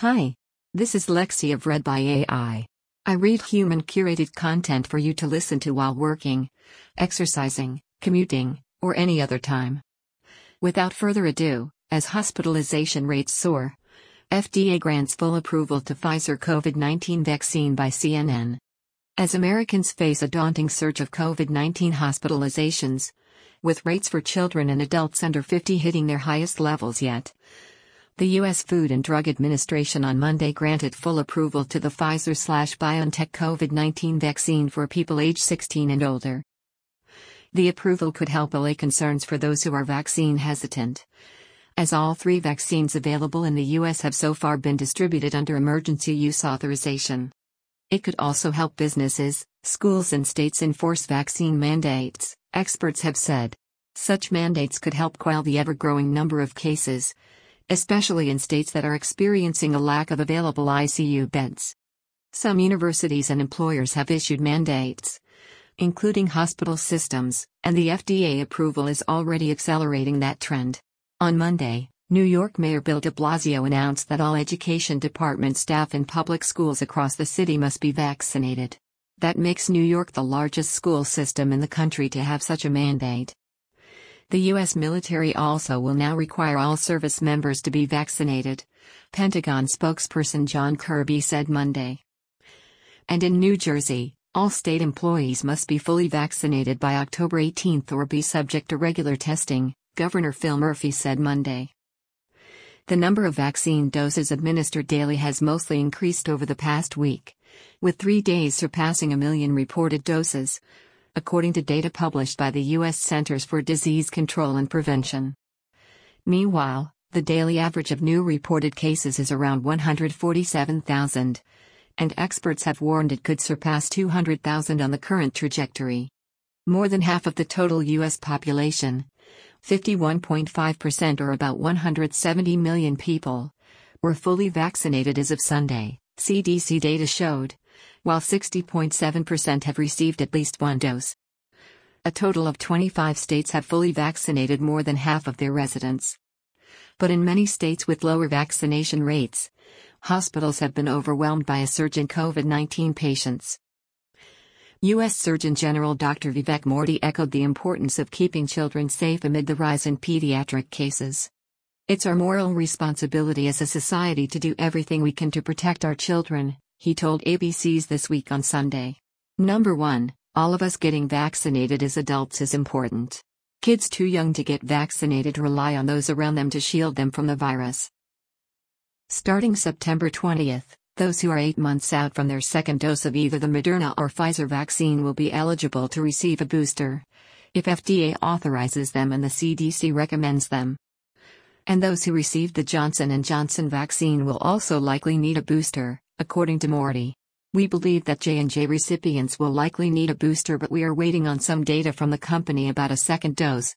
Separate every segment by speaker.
Speaker 1: Hi. This is Lexi of Read by AI. I read human curated content for you to listen to while working, exercising, commuting, or any other time. Without further ado, as hospitalization rates soar, FDA grants full approval to Pfizer COVID 19 vaccine by CNN. As Americans face a daunting surge of COVID 19 hospitalizations, with rates for children and adults under 50 hitting their highest levels yet, the U.S. Food and Drug Administration on Monday granted full approval to the Pfizer BioNTech COVID 19 vaccine for people age 16 and older. The approval could help allay concerns for those who are vaccine hesitant as all three vaccines available in the U.S. have so far been distributed under emergency use authorization. It could also help businesses, schools, and states enforce vaccine mandates, experts have said. Such mandates could help quell the ever growing number of cases, especially in states that are experiencing a lack of available ICU beds. Some universities and employers have issued mandates, including hospital systems, and the FDA approval is already accelerating that trend. On Monday, New York Mayor Bill de Blasio announced that all education department staff in public schools across the city must be vaccinated. That makes New York the largest school system in the country to have such a mandate. The U.S. military also will now require all service members to be vaccinated, Pentagon spokesperson John Kirby said Monday. And in New Jersey, all state employees must be fully vaccinated by October 18 or be subject to regular testing, Governor Phil Murphy said Monday. The number of vaccine doses administered daily has mostly increased over the past week, with three days surpassing a million reported doses, according to data published by the U.S. Centers for Disease Control and Prevention. Meanwhile, the daily average of new reported cases is around 147,000, and experts have warned it could surpass 200,000 on the current trajectory. More than half of the total U.S. population, 51.5% or about 170 million people, were fully vaccinated as of Sunday, CDC data showed, while 60.7% have received at least one dose. A total of 25 states have fully vaccinated more than half of their residents. But in many states with lower vaccination rates, hospitals have been overwhelmed by a surge in COVID 19 patients. U.S. Surgeon General Dr. Vivek Murthy echoed the importance of keeping children safe amid the rise in pediatric cases. It's our moral responsibility as a society to do everything we can to protect our children, he told ABC's This Week on Sunday. Number 1, all of us getting vaccinated as adults is important. Kids too young to get vaccinated rely on those around them to shield them from the virus. Starting September 20th, those who are eight months out from their second dose of either the Moderna or Pfizer vaccine will be eligible to receive a booster, if FDA authorizes them and the CDC recommends them. And those who received the Johnson & Johnson vaccine will also likely need a booster, according to Murthy. We believe that J&J recipients will likely need a booster but we are waiting on some data from the company about a second dose,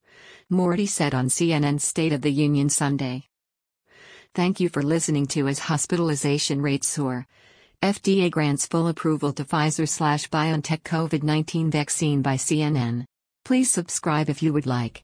Speaker 1: Murthy said on CNN's State of the Union Sunday. Thank you for listening to As Hospitalization Rates Soar. FDA grants full approval to Pfizer slash BioNTech COVID 19 vaccine by CNN. Please subscribe if you would like.